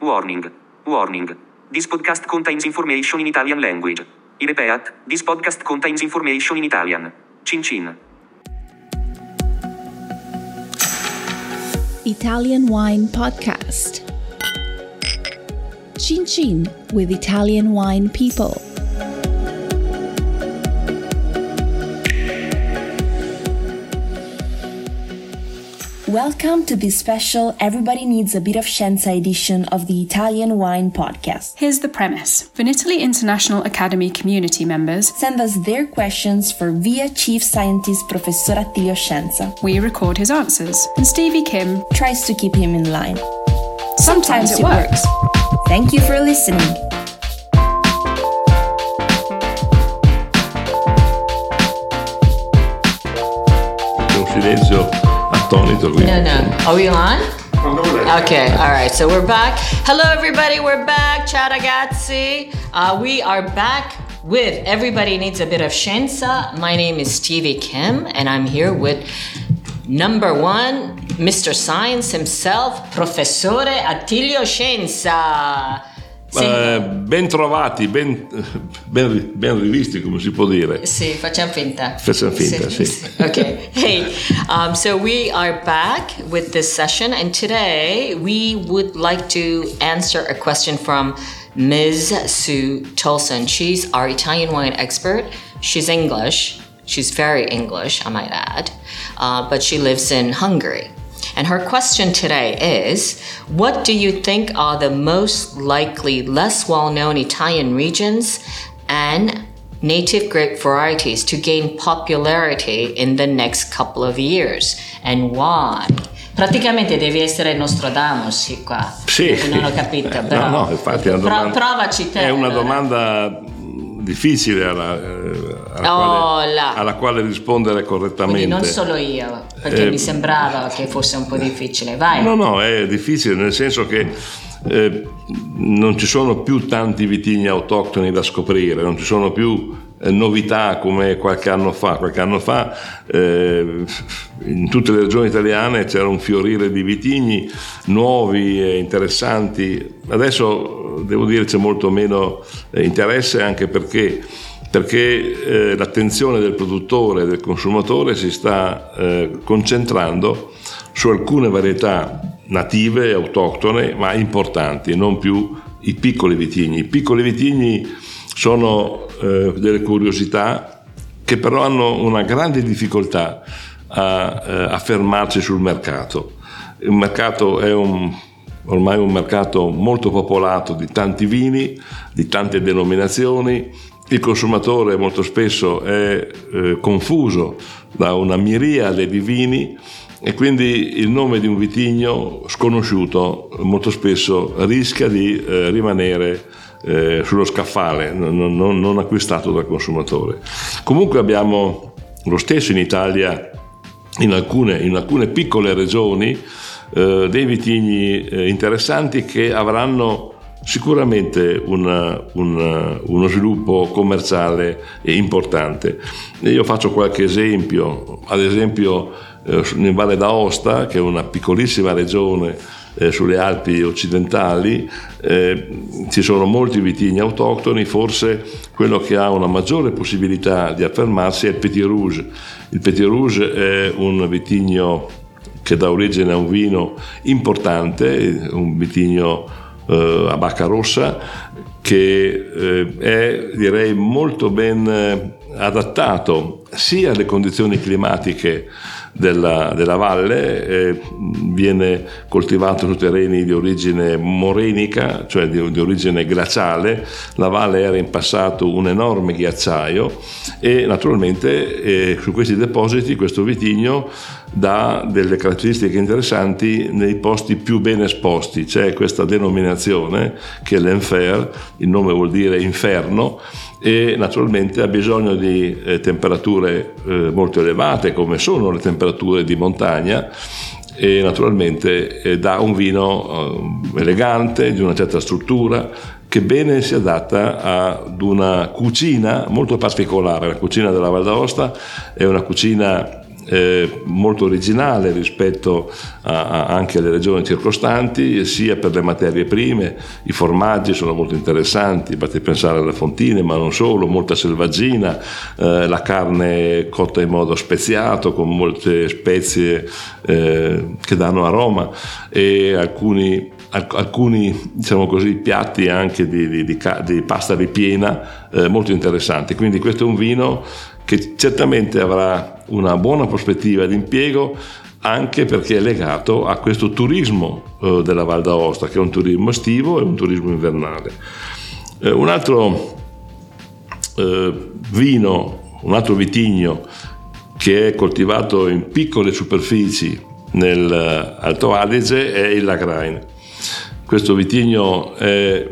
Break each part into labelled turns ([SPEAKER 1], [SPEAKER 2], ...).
[SPEAKER 1] Warning. Warning. This podcast contains information in Italian language. I repeat, this podcast contains information in Italian. Cin cin.
[SPEAKER 2] Italian Wine Podcast. Chin Chin with Italian Wine People. Welcome to this special Everybody Needs a Bit of Scienza edition of the Italian Wine Podcast.
[SPEAKER 3] Here's the premise Vinitaly International Academy community members
[SPEAKER 2] Send us their questions for via Chief Scientist Professor Attilio Scienza.
[SPEAKER 3] we record his answers, and Stevie Kim.
[SPEAKER 2] Tries to keep him in line.
[SPEAKER 3] Sometimes it works.
[SPEAKER 2] Thank you for listening.
[SPEAKER 4] C'è un silenzio attonito qui.
[SPEAKER 5] No, no. Are we on? Okay, all right. So we're back. Hello, everybody. We're back. Ciao, ragazzi. Uh, we are back with Everybody Needs a Bit of Scienza. My name is Stevie Kim, and I'm here with number one, Mr. Science himself, Professore Attilio Scienza. Sì,
[SPEAKER 4] Eh, ben trovati, ben, ben- ben rivisti, come si può dire.
[SPEAKER 5] sì, facciamo finta.
[SPEAKER 4] Facciamo finta, sì.
[SPEAKER 5] Okay. Hey, um, so we are back with this session, and today we would like to answer a question from Ms. Sue Tolson. She's our Italian wine expert. She's English. She's very English, I might add, uh, but she lives in Hungary. And her question today is What do you think are the most likely less well known Italian regions and native grape varieties to gain popularity in the next couple of years? And why? Praticamente devi essere Nostradamus qua.
[SPEAKER 4] Sì.
[SPEAKER 5] Non ho capito, eh,
[SPEAKER 4] No,
[SPEAKER 5] però.
[SPEAKER 4] no, infatti è una domanda,
[SPEAKER 5] provaci te.
[SPEAKER 4] è una domanda difficile alla, eh, alla
[SPEAKER 5] Oh,
[SPEAKER 4] quale, alla quale rispondere correttamente.
[SPEAKER 5] Quindi non solo io, perché
[SPEAKER 4] Eh,
[SPEAKER 5] mi sembrava che fosse un po' difficile. Vai.
[SPEAKER 4] No, no, è difficile nel senso che eh, non ci sono più tanti vitigni autoctoni da scoprire, non ci sono più novità come qualche anno fa. Qualche anno fa eh, in tutte le regioni italiane c'era un fiorire di vitigni nuovi e interessanti. Adesso devo dire c'è molto meno eh, interesse anche perché perché eh, l'attenzione del produttore e del consumatore si sta eh, concentrando su alcune varietà native, autoctone, ma importanti, non più i piccoli vitigni. I piccoli vitigni sono eh, delle curiosità che però hanno una grande difficoltà a eh, affermarsi sul mercato. Il mercato è un, ormai un mercato molto popolato di tanti vini, di tante denominazioni, il consumatore molto spesso è eh, confuso da una miriade di vini e quindi il nome di un vitigno sconosciuto molto spesso rischia di eh, rimanere eh, sullo scaffale, non, non- non acquistato dal consumatore. Comunque abbiamo lo stesso in Italia, in alcune, in alcune piccole regioni, eh, dei vitigni eh, interessanti che avranno sicuramente una- una- uno sviluppo commerciale importante. Io faccio qualche esempio, ad esempio eh, in Valle d'Aosta, che è una piccolissima regione eh, sulle Alpi occidentali, eh, ci sono molti vitigni autoctoni, forse quello che ha una maggiore possibilità di affermarsi è il Petit Rouge. Il Petit Rouge è un vitigno che dà origine a un vino importante, un vitigno eh, a bacca rossa, che eh, è direi molto ben eh, adattato sia alle condizioni climatiche della, della valle, eh, viene coltivato su terreni di origine morenica, cioè di, di origine glaciale, la valle era in passato un enorme ghiacciaio e naturalmente eh, su questi depositi questo vitigno dà delle caratteristiche interessanti nei posti più ben esposti, c'è questa denominazione che è l'enfer, il nome vuol dire inferno, e naturalmente ha bisogno di eh, temperature eh, molto elevate come sono le temperature di montagna e naturalmente eh, dà un vino eh, elegante, di una certa struttura, che bene si adatta ad una cucina molto particolare. La cucina della Val d'Aosta è una cucina eh, molto originale rispetto a, a anche alle regioni circostanti, sia per le materie prime, i formaggi sono molto interessanti, basti pensare alle fontine, ma non solo, molta selvaggina, eh, la carne cotta in modo speziato con molte spezie eh, che danno aroma e alcuni alcuni diciamo così, piatti anche di, di, di, di pasta ripiena eh, molto interessanti. Quindi questo è un vino che certamente avrà una buona prospettiva di impiego anche perché è legato a questo turismo eh, della Val d'Aosta, che è un turismo estivo e un turismo invernale. Eh, un altro eh, vino, un altro vitigno che è coltivato in piccole superfici nell'Alto Adige è il Lagrein. Questo vitigno è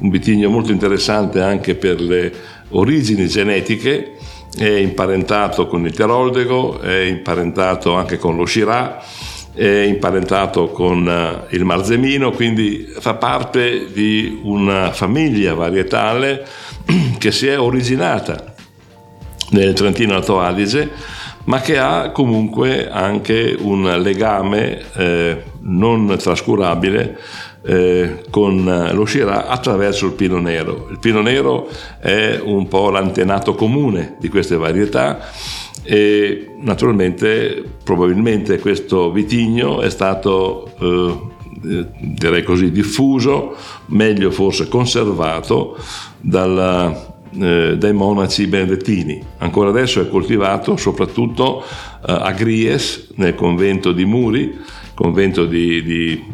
[SPEAKER 4] un vitigno molto interessante anche per le origini genetiche, è imparentato con il Teroldego, è imparentato anche con lo Shiraz, è imparentato con eh, il Marzemino, quindi fa parte di una famiglia varietale che si è originata nel Trentino Alto Adige, ma che ha comunque anche un legame eh, non trascurabile eh, con lo Shiraz attraverso il Pino Nero. Il Pino Nero è un po' l'antenato comune di queste varietà e naturalmente probabilmente questo vitigno è stato eh, direi così diffuso, meglio forse conservato dalla, eh, dai monaci benedettini. Ancora adesso è coltivato soprattutto eh, a Gries, nel convento di Muri, convento di, di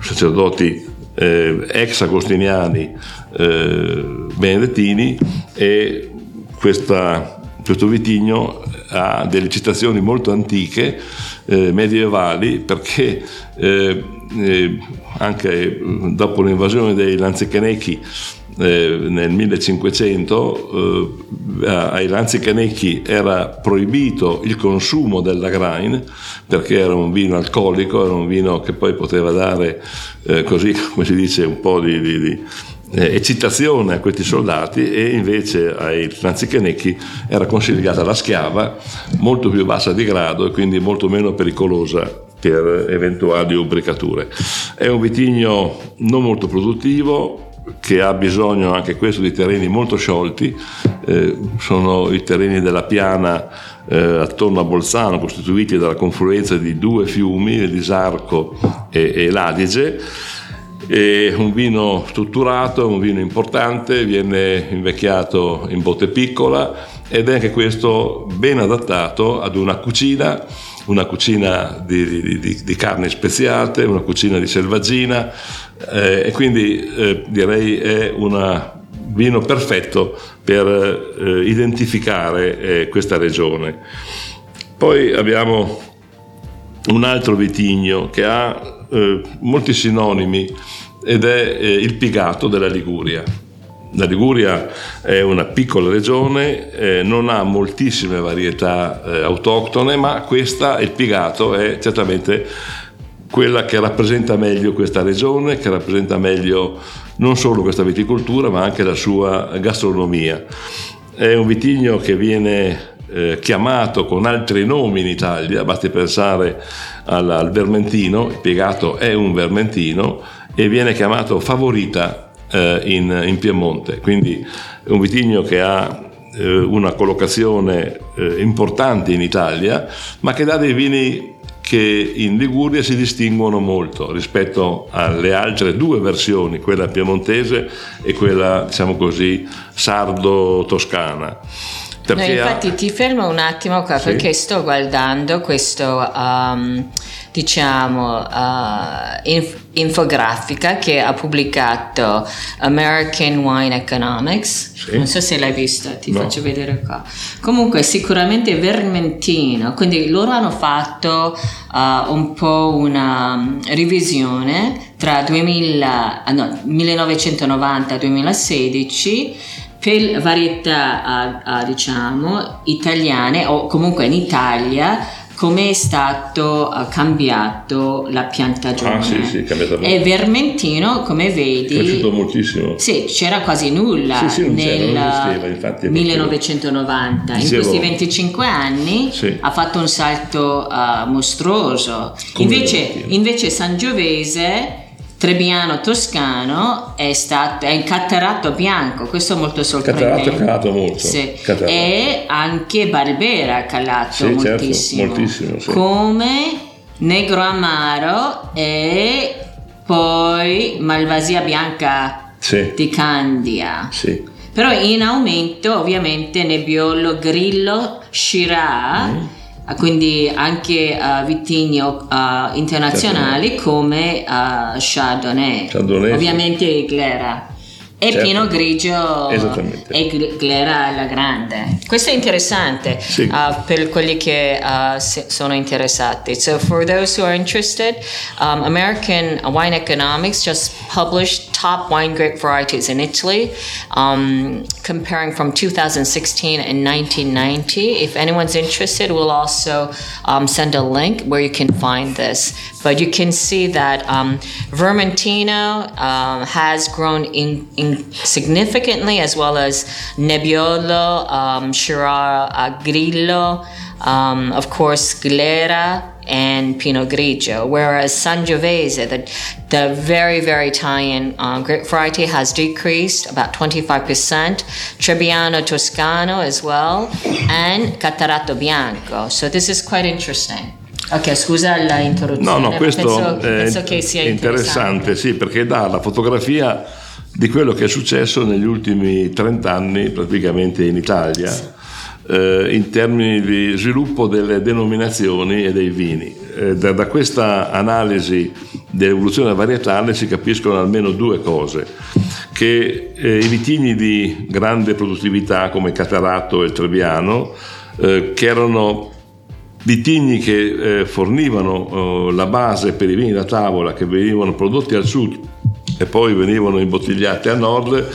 [SPEAKER 4] sacerdoti eh, ex agostiniani eh, benedettini e questa, questo vitigno ha delle citazioni molto antiche, eh, medievali, perché eh, anche dopo l'invasione dei Lanzichenecchi eh, nel 1500 eh, ai Lanzicanecchi era proibito il consumo della grain perché era un vino alcolico, era un vino che poi poteva dare eh, così come si dice un po' di, di, di eh, eccitazione a questi soldati e invece ai Lanzicanecchi era consigliata la schiava molto più bassa di grado e quindi molto meno pericolosa per eventuali ubricature. È un vitigno non molto produttivo, che ha bisogno anche questo di terreni molto sciolti, eh, sono i terreni della piana eh, attorno a Bolzano, costituiti dalla confluenza di due fiumi, il Disarco e, e l'Adige. È un vino strutturato, un vino importante, viene invecchiato in botte piccola ed è anche questo ben adattato ad una cucina una cucina di, di, di, di carni speziate, una cucina di selvaggina eh, e quindi eh, direi è un vino perfetto per eh, identificare eh, questa regione. Poi abbiamo un altro vitigno che ha eh, molti sinonimi ed è eh, il pigato della Liguria. La Liguria è una piccola regione, eh, non ha moltissime varietà eh, autoctone, ma questa, il Pigato, è certamente quella che rappresenta meglio questa regione, che rappresenta meglio non solo questa viticoltura, ma anche la sua gastronomia. È un vitigno che viene eh, chiamato con altri nomi in Italia, basti pensare al, al vermentino, il Pigato è un vermentino e viene chiamato favorita eh, in, in, Piemonte, quindi è un vitigno che ha eh, una collocazione eh, importante in Italia, ma che dà dei vini che in Liguria si distinguono molto rispetto alle altre due versioni, quella piemontese e quella, diciamo così, sardo-toscana.
[SPEAKER 5] No, infatti ha... ti fermo un attimo qua sì. perché sto guardando questo, um, diciamo, uh, inf- infografica che ha pubblicato American Wine Economics. Sì. Non so se l'hai vista, ti no. faccio vedere qua. Comunque sicuramente Vermentino, quindi loro hanno fatto uh, un po' una um, revisione tra 2000, no, 1990 e 2016 per varietà uh, uh, diciamo italiane o comunque in Italia come è stato uh, cambiato la piantagione.
[SPEAKER 4] Ah, sì, sì, molto.
[SPEAKER 5] E Vermentino, come vedi,
[SPEAKER 4] È cresciuto moltissimo.
[SPEAKER 5] sì, c'era quasi nulla
[SPEAKER 4] Sì, sì,
[SPEAKER 5] nel
[SPEAKER 4] esisteva, infatti, è proprio-
[SPEAKER 5] 1990. In
[SPEAKER 4] Dicevo-
[SPEAKER 5] questi 25 anni
[SPEAKER 4] Sì.
[SPEAKER 5] ha fatto un salto uh, mostruoso. Invece, invece Sangiovese, Trebbiano Toscano, è, stato, è in cattarato bianco. Questo è molto sorprendente.
[SPEAKER 4] Catarato è calato molto.
[SPEAKER 5] Sì. E anche Barbera ha calato
[SPEAKER 4] Sì, certo,
[SPEAKER 5] moltissimo.
[SPEAKER 4] moltissimo, sì.
[SPEAKER 5] Come Negro Amaro e poi Malvasia Bianca
[SPEAKER 4] Sì,
[SPEAKER 5] di Candia.
[SPEAKER 4] sì.
[SPEAKER 5] Però in aumento ovviamente Nebbiolo, Grillo, Shiraz,
[SPEAKER 4] Mm.
[SPEAKER 5] Quindi anche uh, vitigni uh, internazionali come uh, Chardonnay,
[SPEAKER 4] Chardonnay,
[SPEAKER 5] ovviamente Glera. E
[SPEAKER 4] Certo.
[SPEAKER 5] Pinot Grigio e Gl- Glera alla grande. Questo è interessante
[SPEAKER 4] Sì.
[SPEAKER 5] uh, per quelli che uh, sono interessati. So for those who are interested, um, American Wine Economics just published top wine grape varieties in Italy, um, comparing from 2016 and 1990. If anyone's interested, we'll also um, send a link where you can find this. But you can see that um, Vermentino um, has grown in, in significantly, as well as Nebbiolo, um, Shiraz uh, Grillo, um, of course, Glera, and Pinot Grigio. Whereas Sangiovese, the, the very, very Italian uh, grape variety, has decreased about 25%. Trebbiano Toscano as well, and Catarato Bianco. So this is quite interesting. Ok, scusa la interruzione.
[SPEAKER 4] No, no, questo
[SPEAKER 5] penso,
[SPEAKER 4] è
[SPEAKER 5] penso che sia
[SPEAKER 4] interessante, sì, perché dà la fotografia di quello che è successo negli ultimi 30 anni praticamente in Italia eh, in termini di sviluppo delle denominazioni e dei vini. Eh, da, da questa analisi dell'evoluzione varietale si capiscono almeno due cose, che eh, i vitigni di grande produttività come Catarato e il Trebbiano, eh, che erano vitigni che eh, fornivano eh, la base per i vini da tavola che venivano prodotti al sud e poi venivano imbottigliati al nord,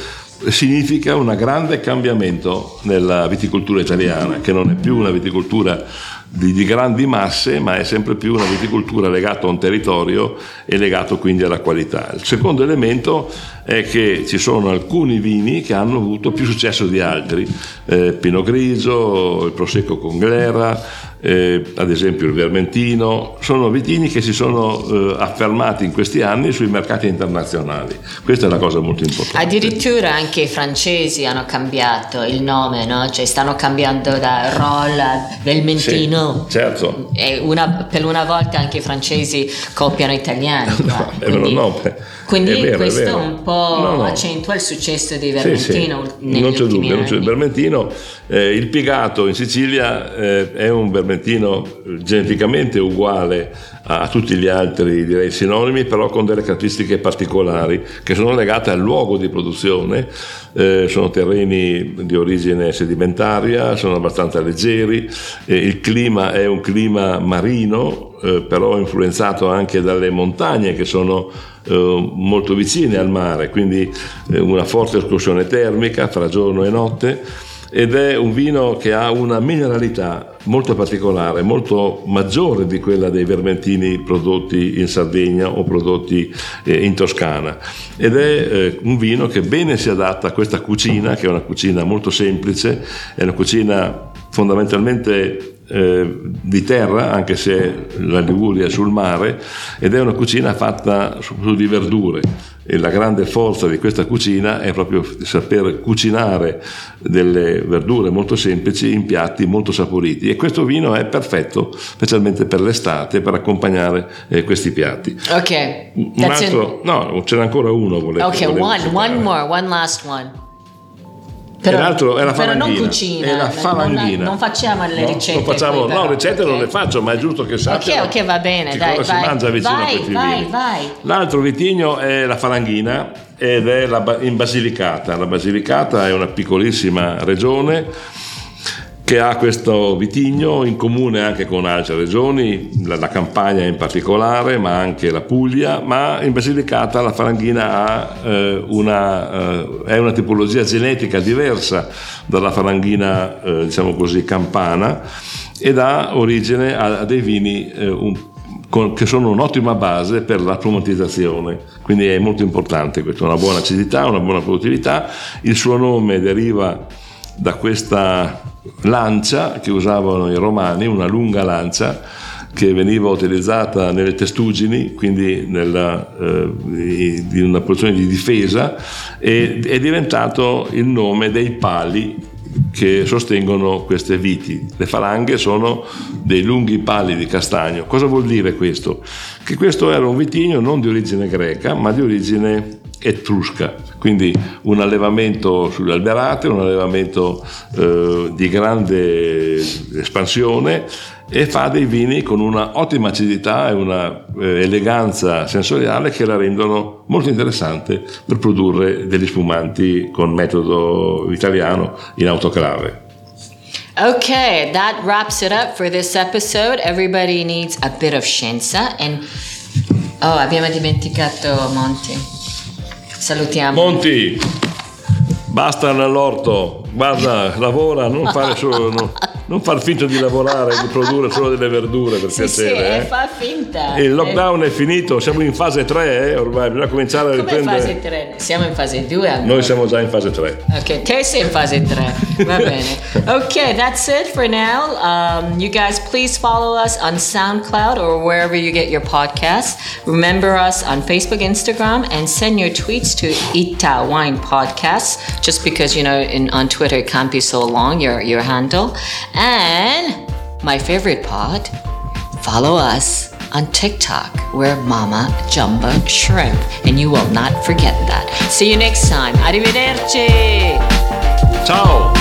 [SPEAKER 4] significa un grande cambiamento nella viticoltura italiana, che non è più una viticoltura di, di grandi masse, ma è sempre più una viticoltura legata a un territorio e legato quindi alla qualità. Il secondo elemento è che ci sono alcuni vini che hanno avuto più successo di altri, eh, Pinot Grigio, il Prosecco con Glera, eh, ad esempio il Vermentino, sono vitigni che si sono eh, affermati in questi anni sui mercati internazionali. Questa è una cosa molto importante.
[SPEAKER 5] Addirittura anche i francesi hanno cambiato il nome, no? Cioè stanno cambiando da Roll a Velmentino.
[SPEAKER 4] Sì, certo.
[SPEAKER 5] Una- per una volta anche i francesi copiano italiani.
[SPEAKER 4] No, è no,
[SPEAKER 5] quindi
[SPEAKER 4] è vero, è
[SPEAKER 5] questo
[SPEAKER 4] vero.
[SPEAKER 5] un po'
[SPEAKER 4] No, no.
[SPEAKER 5] accentua il successo di
[SPEAKER 4] Sì, sì,
[SPEAKER 5] Vermentino negli
[SPEAKER 4] non c'è dubbio, non c'è. Vermentino, eh, il Pigato in Sicilia eh, è un vermentino geneticamente uguale a, tutti gli altri direi sinonimi, però con delle caratteristiche particolari che sono legate al luogo di produzione, eh, sono terreni di origine sedimentaria, sono abbastanza leggeri, eh, il clima è un clima marino, eh, però influenzato anche dalle montagne che sono molto vicine al mare, quindi eh, una forte escursione termica fra giorno e notte ed è un vino che ha una mineralità molto particolare, molto maggiore di quella dei vermentini prodotti in Sardegna o prodotti eh, in Toscana. Ed è eh, un vino che bene si adatta a questa cucina che è una cucina molto semplice, è una cucina fondamentalmente eh, di terra, anche se la Liguria è sul mare, ed è una cucina fatta su, su di verdure. E la grande forza di questa cucina è proprio saper cucinare delle verdure molto semplici in piatti molto saporiti. E questo vino è perfetto, specialmente per l'estate, per accompagnare eh, questi piatti.
[SPEAKER 5] Ok,
[SPEAKER 4] Un altro, no, c'era ancora uno. Volevo,
[SPEAKER 5] Ok,
[SPEAKER 4] volevo
[SPEAKER 5] one, one more, one last one.
[SPEAKER 4] E l'altro è la
[SPEAKER 5] però non
[SPEAKER 4] falanghina.
[SPEAKER 5] cucina,
[SPEAKER 4] È la
[SPEAKER 5] non-
[SPEAKER 4] falanghina.
[SPEAKER 5] Non, facciamo le
[SPEAKER 4] No,
[SPEAKER 5] ricette.
[SPEAKER 4] non facciamo,
[SPEAKER 5] qui,
[SPEAKER 4] no,
[SPEAKER 5] però,
[SPEAKER 4] ricette
[SPEAKER 5] ok?
[SPEAKER 4] non le faccio, ma è giusto che sappiano
[SPEAKER 5] ok, va bene,
[SPEAKER 4] che
[SPEAKER 5] dai,
[SPEAKER 4] cosa
[SPEAKER 5] vai.
[SPEAKER 4] si mangia vicino
[SPEAKER 5] Vai,
[SPEAKER 4] a questi
[SPEAKER 5] vai,
[SPEAKER 4] vini.
[SPEAKER 5] vai.
[SPEAKER 4] L'altro vitigno è la falanghina ed è la in Basilicata. La Basilicata è una piccolissima regione che ha questo vitigno in comune anche con altre regioni, la, la, Campania in particolare, ma anche la Puglia, ma in Basilicata la falanghina ha, eh, una, eh, è una tipologia genetica diversa dalla falanghina, eh, diciamo così, campana ed ha origine a, a dei vini eh, un, con, che sono un'ottima base per la cromatizzazione, quindi è molto importante questo, una buona acidità, una buona produttività, il suo nome deriva da questa lancia che usavano i romani, una lunga lancia che veniva utilizzata nelle testuggini, quindi nella, eh, in una posizione di difesa, e è diventato il nome dei pali che sostengono queste viti. Le falanghe sono dei lunghi pali di castagno. Cosa vuol dire questo? Che questo era un vitigno non di origine greca, ma di origine etrusca, quindi un allevamento sulle alberate, un allevamento eh, di grande espansione e fa dei vini con una ottima acidità e una eh, eleganza sensoriale che la rendono molto interessante per produrre degli spumanti con metodo italiano in autoclave.
[SPEAKER 5] Okay, that wraps it up for this episode. Everybody needs a bit of scienza and Oh, abbiamo dimenticato Monti. Salutiamo.
[SPEAKER 4] Monti, basta nell'orto, guarda, lavora, non fare solo... No non far finta di lavorare, di produrre solo delle verdure per
[SPEAKER 5] sì,
[SPEAKER 4] piacere.
[SPEAKER 5] Sì,
[SPEAKER 4] eh.
[SPEAKER 5] fa finta.
[SPEAKER 4] Il lockdown è finito, siamo in fase 3 eh, ormai, bisogna cominciare a
[SPEAKER 5] Come
[SPEAKER 4] riprendere.
[SPEAKER 5] fase 3? Siamo in fase 2 allora.
[SPEAKER 4] Noi siamo già in fase 3.
[SPEAKER 5] Ok, te sei in fase 3. Va bene. Ok, that's it for now. Um, you guys please follow us on SoundCloud or wherever you get your podcasts. Remember us on Facebook, Instagram, and send your tweets to Ita Wine Podcasts. Just because you know in on Twitter it can't be so long your your handle. And my favorite part, follow us on TikTok. We're Mama Jumbo Shrimp, and you will not forget that. See you next time. Arrivederci.
[SPEAKER 4] Ciao!